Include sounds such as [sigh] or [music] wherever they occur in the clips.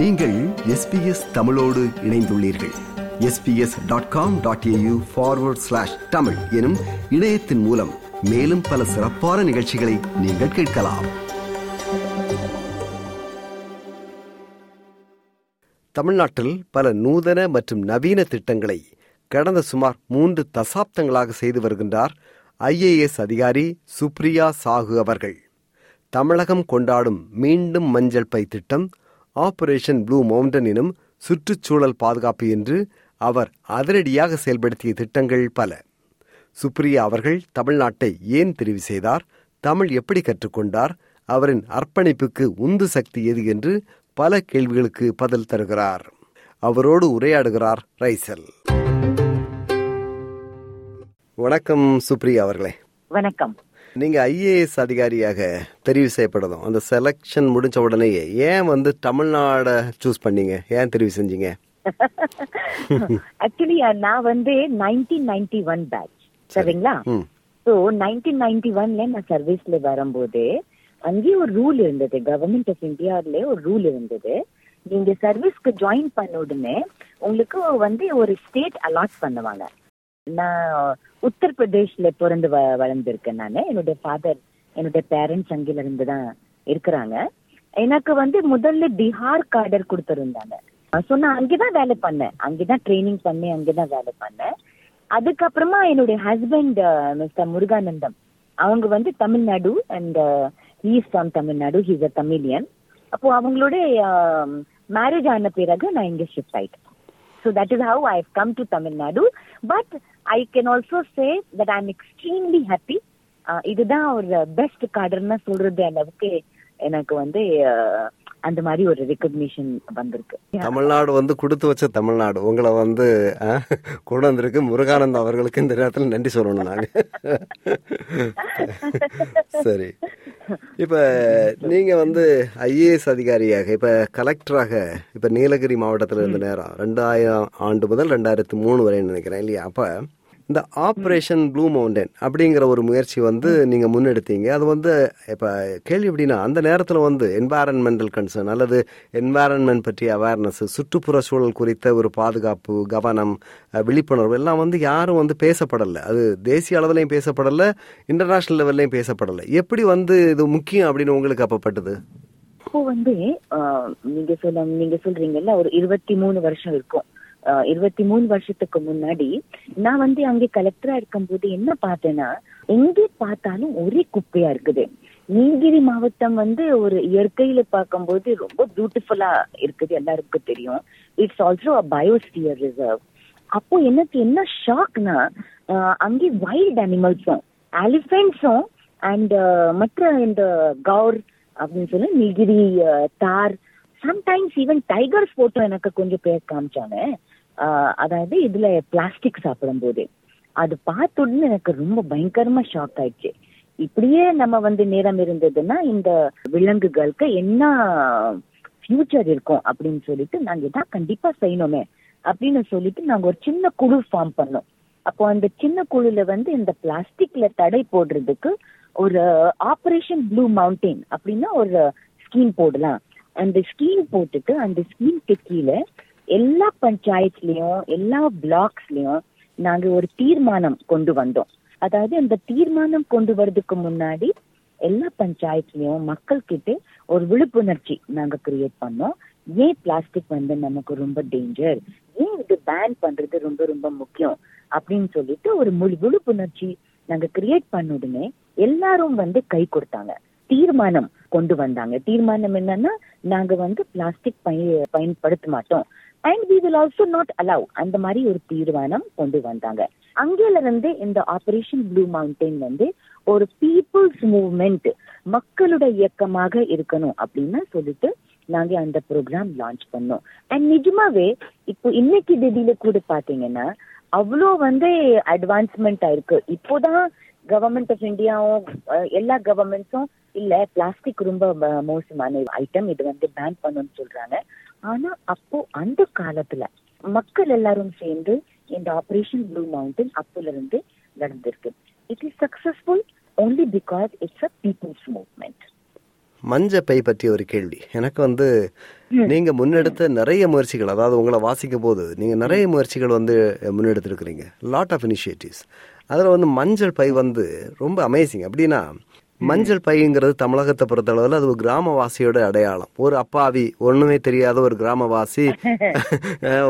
நீங்கள் எஸ்பிஎஸ் தமிழோடு இணைந்துள்ளீர்கள். SBS dot com dot AU forward slash Tamil எனும் இணையத்தின் மூலம் மேலும் பல சிறப்பான நிகழ்ச்சிகளை நீங்கள் கேட்கலாம். தமிழ்நாட்டில் பல நூதன மற்றும் நவீன திட்டங்களை கடந்த சுமார் மூன்று தசாப்தங்களாக செய்து வருகின்றார் ஐஏஎஸ் அதிகாரி சுப்ரியா சாகு அவர்கள். தமிழகம் கொண்டாடும் மீண்டும் மஞ்சள் பை திட்டம் ஆபரேஷன் ப்ளூ மவுண்டன் எனும் சுற்றுச்சூழல் பாதுகாப்பு என்று அவர் அதிரடியாக செயல்படுத்திய திட்டங்கள் பல. சுப்ரியா அவர்கள் தமிழ்நாட்டை ஏன் தெரிவு செய்தார்? தமிழ் எப்படி கற்றுக்கொண்டார்? அவரின் அர்ப்பணிப்புக்கு உந்து சக்தி எது என்று பல கேள்விகளுக்கு பதில் தருகிறார். அவரோடு உரையாடுகிறார் ரைசல். வணக்கம் சுப்ரியா அவர்களே. வணக்கம். நீங்க ஐஏஎஸ் அதிகாரியாக தெரிவு செய்யப்படணும். அந்த செலக்ஷன் முடிஞ்ச உடனேயே ஏன் வந்து தமிழ்நாட சூஸ் பண்ணீங்க? ஏன் தெரிவு செஞ்சீங்க? [laughs] ஆக்சுவலி நான் வந்து நைன்டீன் நைன்டி ஒன் பேட்ச் சரிங்களா? ஸோ நைன்டீன் நைன்டி ஒன்ல நான் சர்வீஸ்ல வரும்போது அங்கேயே ஒரு ரூல் இருந்தது. கவர்மெண்ட் ஆஃப் இந்தியாவிலே ஒரு ரூல் இருந்தது. நீங்க சர்வீஸ்க்கு ஜாயின் பண்ண உடனே உங்களுக்கு வந்து ஒரு ஸ்டேட் அலாட் பண்ணுவாங்க. நான் உத்தரப்பிரதேஷ்ல பிறந்து வ- வளர்ந்துருக்கேன் நான். என்னுடைய ஃபாதர் என்னுடைய பேரண்ட்ஸ் அங்கில இருந்து தான் இருக்கிறாங்க. எனக்கு வந்து முதல்ல பீகார் கார்டர் கொடுத்துருந்தாங்க. ஸோ நான் அங்கேதான் வேலை பண்ணேன். அங்கேதான் ட்ரைனிங் பண்ணி அங்கேதான் வேலை பண்ணேன். அதுக்கப்புறமா என்னுடைய ஹஸ்பண்ட் மிஸ்டர் முருகானந்தம் அவங்க வந்து Tamil Nadu and is from Tamil Nadu. He's a Tamilian. அப்போ அவங்களுடைய மேரேஜ் ஆன பிறகு நான் இங்கே ஷிஃப்ட் ஆயிட்டேன். So that is how I come to Tamil Nadu. But I can also say that I am extremely happy இதுதான் ஒரு best கார்டர்னு சொல்றது அளவுக்கு எனக்கு வந்து uh, அந்த மாதிரி ஒரு ரெக்கக்னிஷன் வந்திருக்கு. தமிழ்நாடு வந்து கொடுத்து வச்ச தமிழ்நாடு. உங்களை வந்து கொண்டு வந்திருக்கு. முருகானந்த் அவர்களுக்கு இந்த நேரத்தில் நன்றி சொல்லணும் நாங்க சரி. இப்ப நீங்க வந்து ஐஏஎஸ் அதிகாரியாக இப்ப கலெக்டராக இப்ப நீலகிரி மாவட்டத்தில் இருந்த நேரம் ரெண்டாயிரம் ஆண்டு முதல் ரெண்டாயிரத்தி மூணு வரை நினைக்கிறேன் இல்லையா? அப்ப இந்த ஆபரேஷன் ப்ளூ மவுண்டன் அப்படிங்கிற ஒரு முயற்சி வந்து நீங்க முன்னெடுத்தீங்க. அது வந்து இப்ப கேள்வி எப்படின்னா அந்த நேரத்துல வந்து என்வாரன்மெண்டல் கன்சர்ன் அல்லது என்வாரன்மெண்ட் பற்றிய அவேர்னஸ் சுற்றுப்புற சூழல் குறித்த ஒரு பாதுகாப்பு கவனம் விழிப்புணர்வு எல்லாம் வந்து யாரும் வந்து பேசப்படல. அது தேசிய அளவுலையும் பேசப்படல இன்டர்நேஷனல் லெவல்லையும் பேசப்படல. எப்படி வந்து இது முக்கியம் அப்படின்னு உங்களுக்கு அப்பப்பட்டது? இப்போ வந்து நீங்க சொல்ல நீங்க சொல்றீங்கல்ல ஒரு இருபத்தி மூணு வருஷம் இருக்கும். இருபத்தி மூணு வருஷத்துக்கு முன்னாடி நான் வந்து அங்கே கலெக்டரா இருக்கும்போது என்ன பார்த்தேன்னா எங்கே பார்த்தாலும் ஒரே குப்பையா இருக்குது. நீலகிரி மாவட்டம் வந்து ஒரு இயற்கையில பார்க்கும்போது ரொம்ப பியூட்டிஃபுல்லா இருக்குது எல்லாருக்கும் தெரியும். It's also a biosphere reserve அப்போ எனக்கு என்ன ஷாக்னா அங்கே வைல்ட் அனிமல்ஸும் எலிஃபென்ட்ஸும் அண்ட் மற்ற இந்த கவுர் அப்படின்னு சொல்லி நீலகிரி தார் சம்டைம்ஸ் ஈவன் டைகர்ஸ் போட்டோ எனக்கு கொஞ்சம் பேர் காமிச்சாங்க. அதாவது இதுல பிளாஸ்டிக் சாப்பிடும்போது. அது பார்த்த உடனே எனக்கு ரொம்ப பயங்கரமா ஷாக் ஆயிடுச்சு. இப்படியே நம்ம வந்து நேரம் இருந்ததுன்னா இந்த விலங்குகளுக்கு என்ன ஃபியூச்சர் இருக்கும் அப்படின்னு சொல்லிட்டு நாங்க இதான் கண்டிப்பா செய்யணுமே அப்படின்னு சொல்லிட்டு நாங்க ஒரு சின்ன குழு ஃபார்ம் பண்ணோம். அப்போ அந்த சின்ன குழுல வந்து இந்த பிளாஸ்டிக்ல தடை போடுறதுக்கு ஒரு ஆபரேஷன் ப்ளூ மவுண்டெயின் அப்படின்னா ஒரு ஸ்கீம் போடலாம். அந்த ஸ்கீம் போட்டுட்டு அந்த ஸ்கீம்க்கு கீழே எல்லா பஞ்சாயத்துலயும் எல்லா பிளாக்ஸ்லயும் நாங்க ஒரு தீர்மானம் கொண்டு வந்தோம். அதாவது அந்த தீர்மானம் கொண்டு வர்றதுக்கு முன்னாடி எல்லா பஞ்சாயத்துலயும் மக்கள் கிட்ட ஒரு விழிப்புணர்ச்சி நாங்க கிரியேட் பண்ணோம். ஏன் பிளாஸ்டிக் வந்து நமக்கு ரொம்ப டேஞ்சர் ஏன் இது பேன் பண்றது ரொம்ப ரொம்ப முக்கியம்? அப்படின்னு சொல்லிட்டு ஒரு முழு விழிப்புணர்ச்சி நாங்க கிரியேட் பண்ண உடனே எல்லாரும் வந்து கை கொடுத்தாங்க. தீர்மானம் கொண்டு வந்தாங்க. தீர்மானம் என்னன்னா நாங்க வந்து பிளாஸ்டிக் பய பயன்படுத்த மாட்டோம். And we will also not allow அந்த மாதிரி ஒரு தீர்மானம் கொண்டு வந்தாங்க. அங்கேல இருந்து இந்த ஆபரேஷன் ப்ளூ மவுண்டைன் வந்து ஒரு பீப்புள்ஸ் மூவ்மெண்ட் மக்களுடைய இயக்கமாக இருக்கணும் அப்படின்னு சொல்லிட்டு நாங்க அந்த ப்ரோக்ராம் லான்ச் பண்ணோம். அண்ட் நிஜமாவே இப்போ இன்னைக்கு திடீர்ல கூட பாத்தீங்கன்னா அவ்வளோ வந்து அட்வான்ஸ்மெண்ட் ஆயிருக்கு. இப்போதான் கவர்மெண்ட் ஆஃப் இந்தியாவும் எல்லா கவர்மெண்ட்ஸும் இல்ல பிளாஸ்டிக் ரொம்ப ம- மோசமான ஐட்டம் இது வந்து பேன் பண்ணணும்னு சொல்றாங்க. ஆனா அப்போ அந்த காலத்துல மக்கள் எல்லாரும் சேர்ந்து இந்த ஆபரேஷன் ப்ளூ மவுண்டன் அப்போல இருந்து நடந்திருக்கு. It is successful only because it's a people's movement மஞ்ச பை பற்றி ஒரு கேள்வி. எனக்கு வந்து நீங்க முன்னெடுத்த நிறைய முயற்சிகள் அதாவது உங்களை வாசிக்கும் போது நீங்க நிறைய முயற்சிகள் வந்து முன்னெடுத்திருக்கிறீங்க. லாட் ஆஃப் இனிஷியேட்டிவ்ஸ் அதுல வந்து மஞ்சள் பை வந்து ரொம்ப அமேசிங் அப்படின்னா மஞ்சள் பைங்கிறது தமிழகத்தை பொறுத்தளவில் அது ஒரு கிராமவாசியோட அடையாளம். ஒரு அப்பாவி ஒண்ணுமே தெரியாத ஒரு கிராமவாசி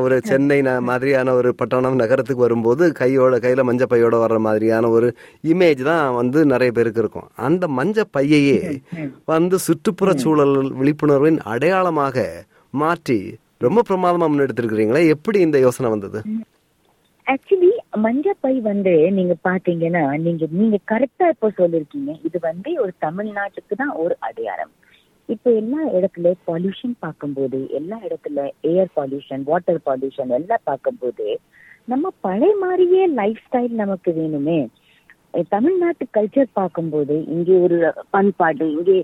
ஒரு சென்னை மாதிரியான ஒரு பட்டணம் நகரத்துக்கு வரும்போது கையோட கையில மஞ்சள் பையோட வர்ற மாதிரியான ஒரு இமேஜ் தான் வந்து நிறைய பேருக்கு இருக்கும். அந்த மஞ்சள் பையையே வந்து சுற்றுப்புற சூழல் விழிப்புணர்வின் அடையாளமாக மாற்றி ரொம்ப பிரமாதமா முன்னெடுத்திருக்கிறீங்களே. எப்படி இந்த யோசனை வந்தது? ஆக்சுவலி மஞ்சப்பை வந்து நீங்க பாத்தீங்கன்னா நீங்க நீங்க கரெக்டா இப்ப சொல்லிருக்கீங்க. இது வந்து ஒரு தமிழ்நாட்டுக்கு தான் ஒரு அடையாளம். இப்ப எல்லா இடத்துல பொல்யூஷன் பார்க்கும்போது எல்லா இடத்துல ஏர் பொல்யூஷன் வாட்டர் பொல்யூஷன் எல்லாம் பார்க்கும்போது நம்ம பழைய மாதிரியே லைஃப் ஸ்டைல் நமக்கு வேணுமே. தமிழ்நாட்டு கல்ச்சர் பார்க்கும்போது இங்கே ஒரு பண்பாடு இங்கே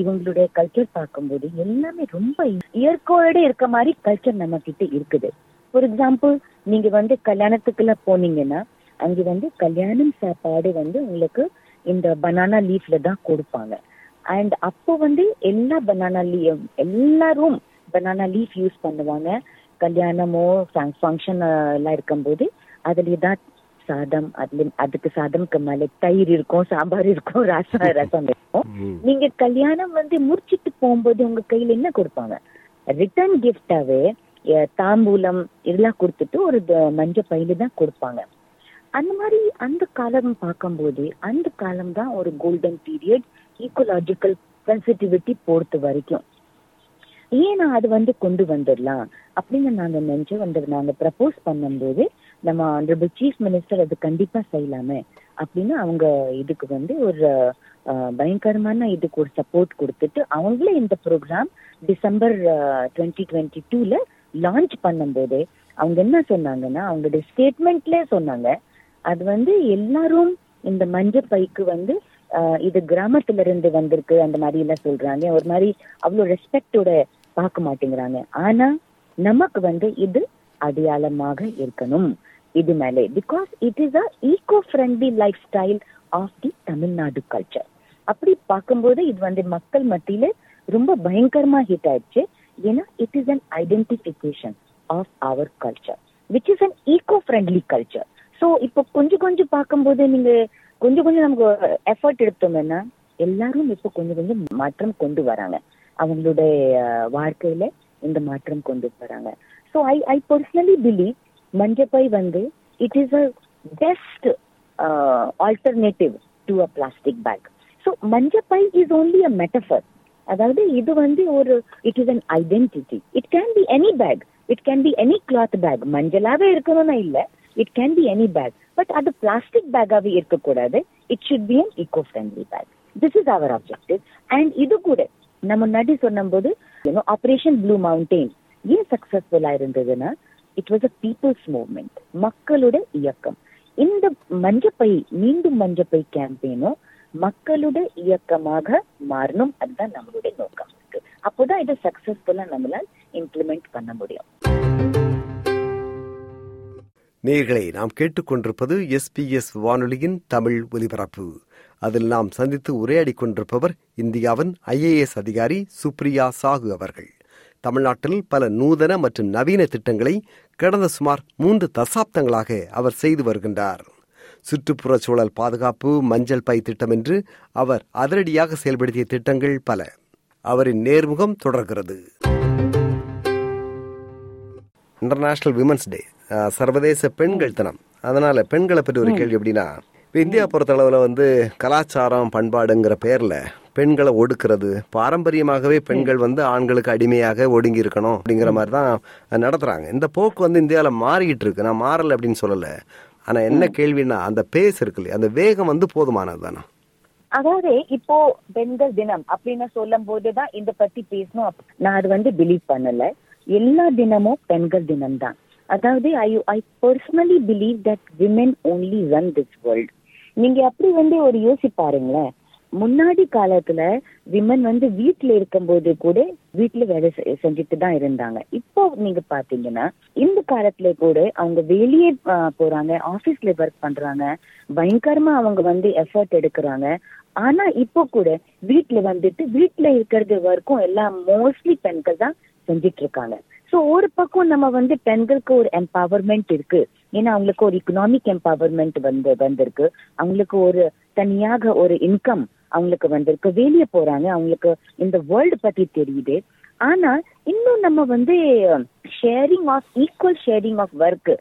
இவங்களுடைய கல்ச்சர் பார்க்கும்போது எல்லாமே ரொம்ப இயற்கையோட இருக்க மாதிரி கல்ச்சர் நம்ம கிட்ட இருக்குது. ஃபார் எக்ஸாம்பிள் நீங்க வந்து கல்யாணத்துக்குள்ள போனீங்கன்னா அங்க வந்து கல்யாணம் சாப்பாடு வந்து உங்களுக்கு இந்த பனானா லீஃப்ல தான் கொடுப்பாங்க. அண்ட் அப்போ வந்து எல்லா பனானா லீவ் எல்லாரும் பனானா லீஃப் யூஸ் பண்ணுவாங்க. கல்யாணமோ ஃபங்க்ஷன் எல்லாம் இருக்கும்போது அதுல தான் சாதம் அதுல அதுக்கு சாதம்க்கு மேல தயிர் இருக்கும் சாம்பார் இருக்கும் ரசம் ரசம் இருக்கும். நீங்க கல்யாணம் வந்து முடிச்சிட்டு போகும்போது உங்க கையில என்ன கொடுப்பாங்க? ரிட்டர்ன் கிஃப்டாவே தாம்பூலம் இதெல்லாம் கொடுத்துட்டு ஒரு மஞ்ச பையில தான் கொடுப்பாங்க. அந்த மாதிரி அந்த காலம் பார்க்கும்போது அந்த காலம் தான் ஒரு கோல்டன் பீரியட் ஈக்கோலாஜிக்கல் சென்சிட்டிவிட்டி பொறுத்த வரைக்கும். ஏன் நான் அது வந்து கொண்டு வந்துடலாம் அப்படின்னு நாங்க நினைச்சு வந்து நாங்க ப்ரப்போஸ் பண்ணும்போது நம்ம ஆனரபிள் சீஃப் மினிஸ்டர் அது கண்டிப்பா செய்யலாமே அப்படின்னு அவங்க இதுக்கு வந்து ஒரு அஹ், பயங்கரமான இதுக்கு ஒரு சப்போர்ட் கொடுத்துட்டு அவங்களே இந்த ப்ரோக்ராம் டிசம்பர் டுவெண்ட்டி டுவெண்ட்டி டூல லான்ச் பண்ணும்போது அவங்க என்ன சொன்னாங்கன்னா அவங்களுடைய ஸ்டேட்மெண்ட்ல சொன்னாங்க. அது வந்து எல்லாரும் இந்த மஞ்சப்பைக்கு வந்து ஆஹ் இது கிராமத்துல இருந்து வந்திருக்கு அந்த மாதிரி எல்லாம் சொல்றாங்க. ஒரு மாதிரி அவ்வளவு ரெஸ்பெக்டோட பார்க்க மாட்டேங்கிறாங்க. ஆனா நமக்கு வந்து இது அடையாளமாக இருக்கணும். இது மேலே. Because it is a eco friendly life style of the Tamil Nadu culture அப்படி பார்க்கும்போது இது வந்து மக்கள் மத்தியில ரொம்ப பயங்கரமா ஹிட் ஆயிடுச்சு. ஏன்னா it is an identification of our culture which is an eco friendly culture so இப்போ கொஞ்சம் கொஞ்சம் பார்க்கும்போது நீங்க கொஞ்சம் கொஞ்சம் நமக்கு எஃபர்ட் எடுத்தோம்னா எல்லாரும் இப்போ கொஞ்சம் கொஞ்சம் மாற்றம் கொண்டு வராங்க. அவங்களுடைய வாழ்க்கையில இந்த மாற்றம் கொண்டு வராங்க. So I I personally believe மஞ்சப்பை வந்து it is a best alternative to a plastic bag so Manjappai is only a metaphor அதாவது இது வந்து ஒரு it is an identity it can be any bag it can be any cloth bag மஞ்சளாவே இருக்கணும்னா இல்ல. It can be any bag but அது plastic பேக்காவே இருக்கக்கூடாது. It should be an eco friendly bag this is our objective and இது கூட நம்ம முன்னாடி சொன்னபோது ஆபரேஷன் ப்ளூ மவுண்டெயின் ஏன் சக்சஸ்ஃபுல்லா இருந்ததுன்னா it was a people's movement மக்களோட இயக்கம். இந்த மஞ்சப்பை மீண்டும் மஞ்சப்பை கேம்பெயினும் மக்களுடைய இயக்கமாக மாறணும். அதுதான் நம்மளுடைய நோக்கம். இருக்கு அப்போதான் இதை சக்சஸ்ஃபுல்லா நம்மளால் இம்ப்ளிமெண்ட் பண்ண முடியும். நேர்களை நாம் கேட்டுக்கொண்டிருப்பது எஸ்பிஎஸ் வானொலியின் தமிழ் ஒலிபரப்பு. அதில் நாம் சந்தித்து உரையாடிக் கொண்டிருப்பவர் இந்தியாவின் ஐஏஎஸ் அதிகாரி சுப்ரியா சாகு அவர்கள். தமிழ்நாட்டில் பல நூதன மற்றும் நவீன திட்டங்களை கடந்த சுமார் மூன்று தசாப்தங்களாக அவர் செய்து வருகின்றார். சுற்றுப்புற சூழல் பாதுகாப்பு மஞ்சள் பை திட்டம் என்று அவர் அதிரடியாக செயல்படுத்திய திட்டங்கள் பல. அவரின் நேர்முகம் தொடர்கிறது. இன்டர்நேஷனல் விமன்ஸ் டே சர்வதேச பெண்கள் தினம். அதனால பெண்களை பற்றி ஒரு கேள்வி எப்படின்னா இப்போ இந்தியா பொறுத்தளவில் வந்து கலாச்சாரம் பண்பாடுங்கிற பேர்ல பெண்களை ஒடுக்கிறது பாரம்பரியமாகவே பெண்கள் வந்து ஆண்களுக்கு அடிமையாக ஒடுங்கி இருக்கணும் அப்படிங்கிற மாதிரி தான் நடத்துறாங்க. இந்த போக்கு வந்து இந்தியாவில் மாறிக்கிட்டு இருக்கு. நான் மாறல அப்படின்னு சொல்லல. ஆனா என்ன கேள்வின்னா அந்த பேஸ் இருக்கு இல்லையா? அந்த வேகம் வந்து போதுமானது தானே? அதாவது இப்போ பெண்கள் தினம் அப்படின்னு சொல்லும் போதுதான் இத பத்தி பேசணும். நான் அது வந்து பிலீவ் பண்ணல. எல்லா தினமும் பெண்கள் தினம் தான் அதாவது I I personally believe that women only run this world நீங்க அப்படி வந்து ஒரு யோசி பாருங்களேன் முன்னாடி காலத்துல விமன் வந்து வீட்டுல இருக்கும்போது கூட வீட்டுல வேலை செஞ்சுட்டு தான் இருந்தாங்க. இப்போ நீங்க பாத்தீங்கன்னா இந்த காலத்துல கூட அவங்க வெளியே போறாங்க ஆபீஸ்ல ஒர்க் பண்றாங்க பயங்கரமா அவங்க வந்து எஃபர்ட் எடுக்கிறாங்க. ஆனா இப்போ கூட வீட்டுல வந்துட்டு வீட்டுல இருக்கிறது வரைக்கும் எல்லாம் மோஸ்ட்லி பெண்கள் தான் செஞ்சிட்டு இருக்காங்க. சோ ஒரு பக்கம் நம்ம வந்து பெண்களுக்கு ஒரு எம்பவர்மெண்ட் இருக்கு. ஏன்னா அவங்களுக்கு ஒரு இக்கனாமிக் எம்பவர்மெண்ட் வந்து வந்திருக்கு. அவங்களுக்கு ஒரு தனியாக ஒரு இன்கம் அவங்களுக்கு வந்திருக்கு. வெளியே போறாங்க. அவங்களுக்கு இந்த வேர்ல்டு பத்தி தெரியுது. ஆனா இன்னும் நம்ம வந்து sharing of equal sharing of work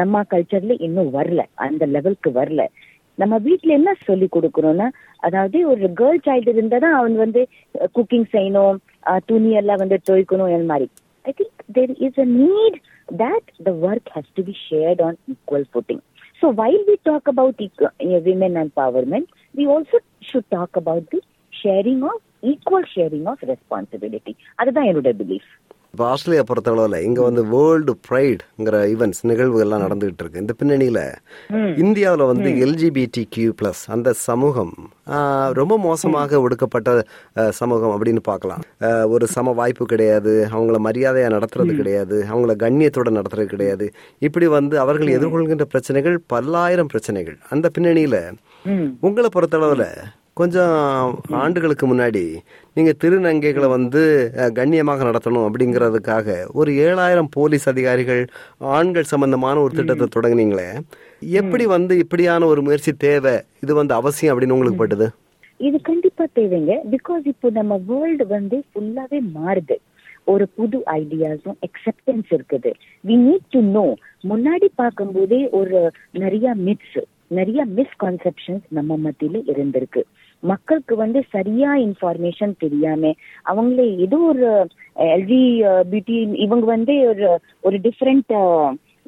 நம்ம கல்ச்சர்ல இன்னும் வரல. அந்த லெவலுக்கு வரல. நம்ம வீட்ல என்ன சொல்லி கொடுக்கணும்னா அதாவது ஒரு கேர்ள் சைல்டு இருந்தா தான் அவன் வந்து குக்கிங் செய்யணும் துணி எல்லாம் வந்து துவைக்கணும் அந்த மாதிரி. I think there is a need that the work has to be shared on equal footing so while we talk about women and women we also should talk about the sharing of equal sharing of responsibility. அதுதான் என்னோட belief இப்போ Australia பொறுத்தளவுல இங்க வந்து world ப்ரைட்ங்கிற events நிகழ்வுகள்லாம் நடந்துகிட்டு இருக்கு இந்த பின்னணியில இந்தியாவுல வந்து எல்ஜிபிடி கியூ பிளஸ் அந்த சமூகம் ரொம்ப மோசமாக ஒடுக்கப்பட்ட சமூகம் அப்படின்னு பார்க்கலாம். ஒரு சம வாய்ப்பு கிடையாது அவங்கள மரியாதையா நடத்துறது கிடையாது அவங்கள கண்ணியத்தோட நடத்துறது கிடையாது. இப்படி வந்து அவர்கள் எதிர்கொள்கின்ற பிரச்சனைகள் பல்லாயிரம் பிரச்சனைகள். அந்த பின்னணியில உங்களை பொறுத்தளவுல கொஞ்சம் ஆண்டுகளுக்கு முன்னாடி நீங்க திருநங்கைகளை வந்து கண்ணியமாக நடத்தணும் அப்படிங்கறதுக்காக ஒரு ஏழாயிரம் போலீஸ் அதிகாரிகள் ஆண்கள் சம்பந்தமான ஒரு திட்டத்தை தொடங்குனீங்களே எப்படி வந்து இப்படியான ஒரு முயற்சி தேவை? இது வந்து அவசியம் அப்படின்னு உங்களுக்கு பட்டுது? இது கண்டிப்பா தேவைங்க. பிகாஸ் இப்போ நம்ம வேர்ல்டு வந்து ஃபுல்லாவே மாறுது. ஒரு புது ஐடியாஸும் அக்செப்டன்ஸ் இருக்குது. வி நீட் டு நோ முன்னாடி பார்க்கும்போதே ஒரு நிறைய மித்ஸ் நிறைய மிஸ்கான்செப்ஷன்ஸ் நம்ம மத்தியில இருந்திருக்கு. மக்களுக்கு வந்து சரியா இன்ஃபார்மேஷன் தெரியாம அவங்களே ஏதோ ஒரு எல்ஜி பியூட்டி இவங்க வந்து ஒரு ஒரு different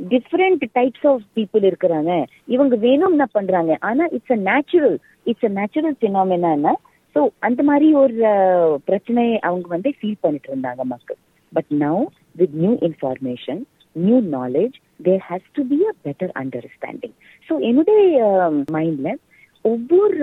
different types of people இருக்கிறாங்க. இவங்க வேணும்னா பண்றாங்க. ஆனா it's a natural it's a natural phenomena so அந்த மாதிரி ஒரு பிரச்சனையை அவங்க வந்து ஃபீல் பண்ணிட்டு இருந்தாங்க மக்கள். But now with new information new knowledge there has to be a better understanding so என்னுடைய மைண்ட்ல ஒவ்வொரு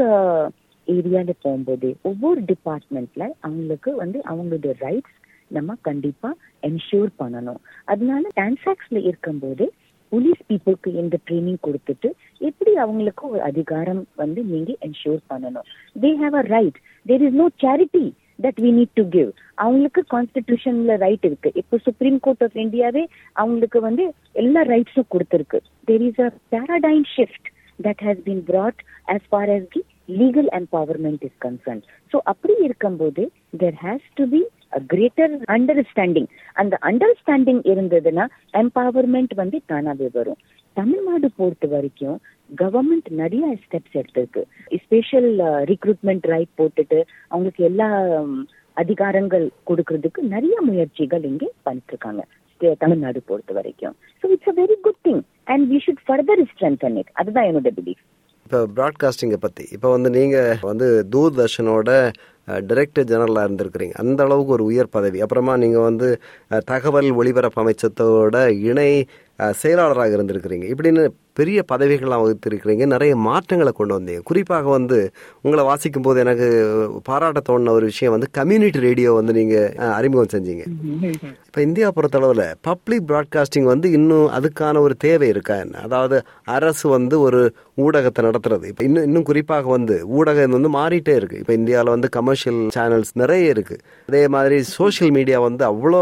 ஏரியால போகும்போது ஒவ்வொரு டிபார்ட்மெண்ட்ல அவங்களுக்கு வந்து அவங்களுடைய ரைட்ஸ் நம்ம கண்டிப்பா என்ஷூர் பண்ணணும். அதனால டான்சாக்ஸ்ல இருக்கும்போது போலீஸ் பீப்புளுக்கு இந்த ட்ரைனிங் கொடுத்துட்டு எப்படி அவங்களுக்கு ஒரு அதிகாரம் வந்து நீங்க என்ஷூர் பண்ணணும். They have a right there is no charity that we need to give அவங்களுக்கு கான்ஸ்டிடியூஷன்ல ரைட் இருக்கு. இப்போ சுப்ரீம் கோர்ட் ஆஃப் இந்தியாவே அவங்களுக்கு வந்து எல்லா ரைட்ஸும் கொடுத்துருக்கு. There is a paradigm shift that has been brought as far as the legal empowerment is concerned. So அப்படி இருக்கும்போது there has to be a greater understanding. அந்த அண்டர்ஸ்டாண்டிங் இருந்ததுன்னா எம்பவர்மெண்ட் வந்து தானாவே வரும். தமிழ்நாடு பொறுத்த வரைக்கும் கவர்மெண்ட் நிறைய ஸ்டெப்ஸ் எடுத்திருக்கு. ஸ்பெஷல் ரிக்ரூட்மெண்ட் ரைட் போட்டுட்டு அவங்களுக்கு எல்லா அதிகாரங்கள் கொடுக்கறதுக்கு நிறைய முயற்சிகள் இங்கே பண்ணிட்டு இருக்காங்க தமிழ்நாடு பொறுத்த வரைக்கும். So it's a very good thing and we should further strengthen it அதுதான் என்னோட பிலீஃப் இப்போ ப்ராட்காஸ்டிங்கை பற்றி இப்போ வந்து நீங்கள் வந்து தூர்தர்ஷனோட டைரக்டர் ஜெனரலாக இருந்திருக்கிறீங்க. அந்த அளவுக்கு ஒரு உயர் பதவி. அப்புறமா நீங்கள் வந்து தகவல் ஒளிபரப்பு அமைச்சத்தோட இணை செயலாளராக இருந்திருக்கிறீங்க. இப்படின்னு பெரிய பதவிகள்லாம் வகுத்திருக்கிறீங்க. நிறைய மாற்றங்களை கொண்டு வந்தீங்க. குறிப்பாக வந்து உங்களை வாசிக்கும் போது எனக்கு பாராட்ட தோணின ஒரு விஷயம் வந்து கம்யூனிட்டி ரேடியோ வந்து நீங்கள் அறிமுகம் செஞ்சீங்க. இப்போ இந்தியா பொறுத்தளவில் பப்ளிக் ப்ராட்காஸ்டிங் வந்து இன்னும் அதுக்கான ஒரு தேவை இருக்கா என்ன? அதாவது அரசு வந்து ஒரு ஊடகத்தை நடத்துறது. இப்போ இன்னும் இன்னும் குறிப்பாக வந்து ஊடகம் வந்து மாறிட்டே இருக்கு. இப்போ இந்தியாவில் வந்து கமர்ஷியல் சேனல்ஸ் நிறைய இருக்கு. அதே மாதிரி சோஷியல் மீடியா வந்து அவ்வளோ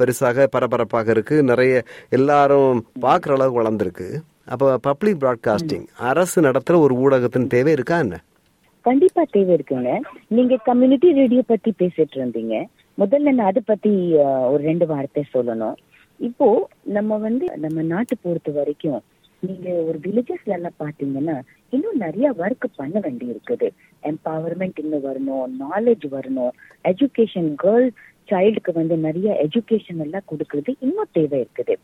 பெருசாக பரபரப்பாக இருக்கு. நிறைய எல்லாரும் பார்க்குற அளவுக்கு வளர்ந்துருக்கு. அப்போ பப்ளிக் ப்ராட்காஸ்டிங் அரசு நடத்துகிற ஒரு ஊடகத்தின் தேவை இருக்கா என்ன? கண்டிப்பா தேவை இருக்குங்க. நீங்க கம்யூனிட்டி ரேடியோ பத்தி பேசிட்டு இருந்தீங்க. முதல்ல நான் அதை பத்தி ஒரு ரெண்டு வார்த்தை சொல்லணும். இப்போ நம்ம வந்து நம்ம நாட்டு பொறுத்த வரைக்கும் நீங்க ஒரு வில்லேஜஸ்ல எல்லாம் பாத்தீங்கன்னா இன்னும் நிறைய ஒர்க் பண்ண வேண்டி இருக்குது. எம்பவர்மெண்ட் இன்னும் வரணும் நாலேஜ் வரணும். எஜுகேஷன் கேர்ள் சைல்டுக்கு வந்து நிறைய எஜுகேஷன் எல்லாம் கொடுக்கறது இன்னும் தேவை இருக்குது.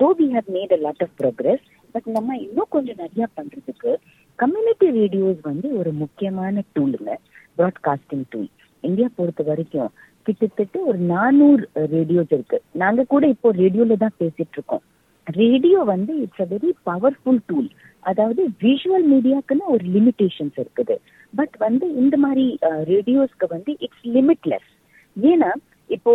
Though we have made a lot of progress but நம்ம இன்னும் கொஞ்சம் நிறைய பண்றதுக்கு கம்யூனிட்டி ரேடியோஸ் வந்து ஒரு முக்கியமான டூலுங்க ப்ராட்காஸ்டிங் டூல் இந்தியா பொறுத்த வரைக்கும் கிட்டத்தட்ட ஒரு நானூறு ரேடியோஸ் இருக்கு. நாங்க கூட இப்போ ரேடியோல தான் பேசிட்டு இருக்கோம். ரேடியோ வந்து it's a very powerful tool அதாவது விஷுவல் மீடியாக்குன்னு ஒரு லிமிடேஷன்ஸ் இருக்குது. பட் வந்து இந்த மாதிரி ரேடியோஸ்க்கு வந்து இட்ஸ் லிமிட்லெஸ் ஏன்னா இப்போ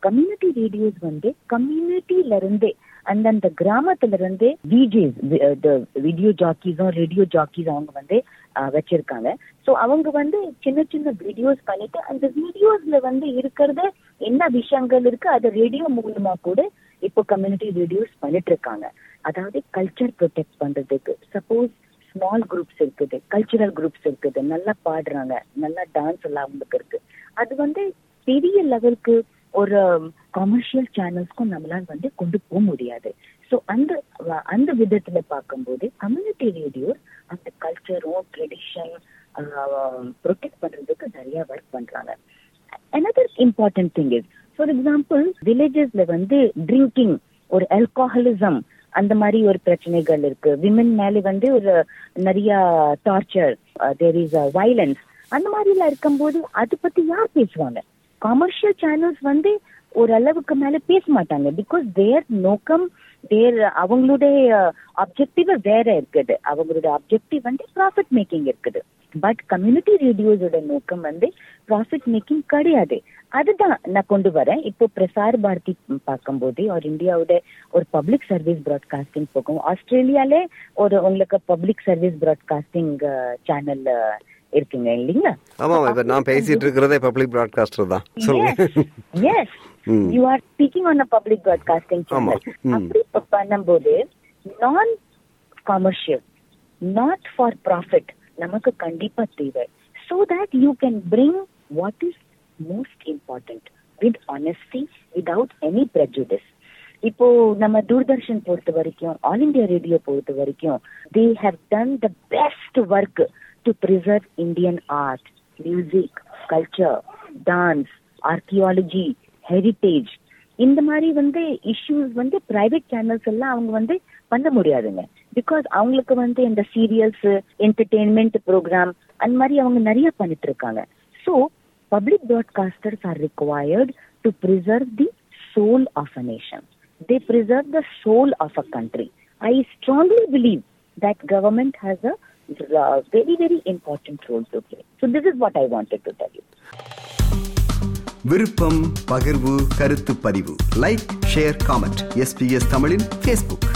கம்யூனிட்டி ரேடியோஸ் வந்து கம்யூனிட்டில இருந்தே அந்தந்த கிராமத்துல இருந்தே டிஜேஸ் வீடியோ ஜாக்கிஸும் ரேடியோ ஜாக்கிஸ் அவங்க வந்து வச்சிருக்காங்க. சோ அவங்க வந்து சின்ன சின்ன வீடியோஸ் பண்ணிட்டு அந்த வீடியோஸ்ல வந்து இருக்கிறத என்ன விஷயங்கள் இருக்கு அதை ரேடியோ மூலமா கூட இப்போ கம்யூனிட்டி ரேடியோஸ் பண்ணிட்டு இருக்காங்க அதாவது கல்ச்சர் ப்ரொடெக்ட் பண்றதுக்கு. சப்போஸ் ஸ்மால் குரூப்ஸ் இருக்குது கல்ச்சுரல் குரூப்ஸ் இருக்குது நல்லா பாடுறாங்க நல்லா டான்ஸ் எல்லாம் அவங்களுக்கு இருக்கு. அது வந்து பெரிய லெவலுக்கு ஒரு கமர்ஷியல் சேனல்ஸ்க்கும் நம்மளால வந்து கொண்டு போக முடியாது. ஸோ அந்த அந்த விதத்துல பார்க்கும்போது கம்யூனிட்டி ரேடியோ அந்த கல்ச்சரும் ட்ரெடிஷன் ப்ரொடெக்ட் பண்றதுக்கு நிறைய ஒர்க் பண்றாங்க. Another important thing is for example வில்லேஜஸ்ல வந்து ட்ரிங்கிங் ஒரு அல்கோஹலிசம் அந்த மாதிரி ஒரு பிரச்சனைகள் இருக்கு. விமன் மேலே வந்து ஒரு நிறைய டார்ச்சர் தேர் இஸ் வயலன்ஸ் அந்த மாதிரி எல்லாம் இருக்கும்போது அது பத்தி யார் பேசுவாங்க? கமர்ஷியல் சேனல்ஸ் வந்து ஓரளவுக்கு மேல பேச மாட்டாங்க. பிகாஸ் தேர் நோக்கம் தேர் அவங்களுடைய uh, அப்ஜெக்டிவ் வேற இருக்குது. அவங்களுடைய அப்ஜெக்டிவ் வந்து ப்ராஃபிட் மேக்கிங் இருக்குது. பட் கம்யூனிட்டி ரேடியோஸோட நோக்கம் வந்து ப்ராஃபிட் மேக்கிங் கிடையாது. அதுதான் நான் கொண்டு வரேன். இப்போ பிரசார் பாரதி பார்க்கும்போது ஒரு இந்தியாவோட ஒரு பப்ளிக் சர்வீஸ் ப்ராட்காஸ்டிங் போகும். ஆஸ்திரேலியால ஒரு உங்களுக்கு பப்ளிக் சர்வீஸ் ப்ராட்காஸ்டிங் சேனல் இருக்குங்க இல்லைங்களா? ஆமா இப்ப நான் பேசிட்டு இருக்கிறதே பப்ளிக் பிராட்காஸ்டர் தான். சொல்லுங்க. Yes you are speaking on public broadcasting அப்படி பண்ணும்போது நான் கமர்ஷியல் நாட் ஃபார் ப்ராஃபிட் நமக்கு கண்டிப்பா தேவை. So that you can bring what is most important with honesty without any prejudice. இப்போ நம்ம தூர்தர்ஷன் பொறுத்த வரைக்கும் ஆல் இண்டியா ரேடியோ பொறுத்த வரைக்கும் they have done the best work to preserve Indian art music culture dance archaeology heritage இந்த மாதிரி வந்து issues வந்து பிரைவேட் சேனல்ஸ் எல்லாம் அவங்க வந்து பண்ண முடியாதுங்க. பிகாஸ் அவங்களுக்கு வந்து இந்த சீரியல்ஸ் என்டர்டெயின்மெண்ட் ப்ரோக்ராம் அந்த மாதிரி அவங்க நிறைய பண்ணிட்டு இருக்காங்க. So public broadcasters are required to preserve the soul of a nation they preserve the soul of a country I strongly believe that government has a very very important role to play so this is what I wanted to tell you விருப்பம் பகிர்வு கருத்து பதிவு like share comment SBS தமிழின் Facebook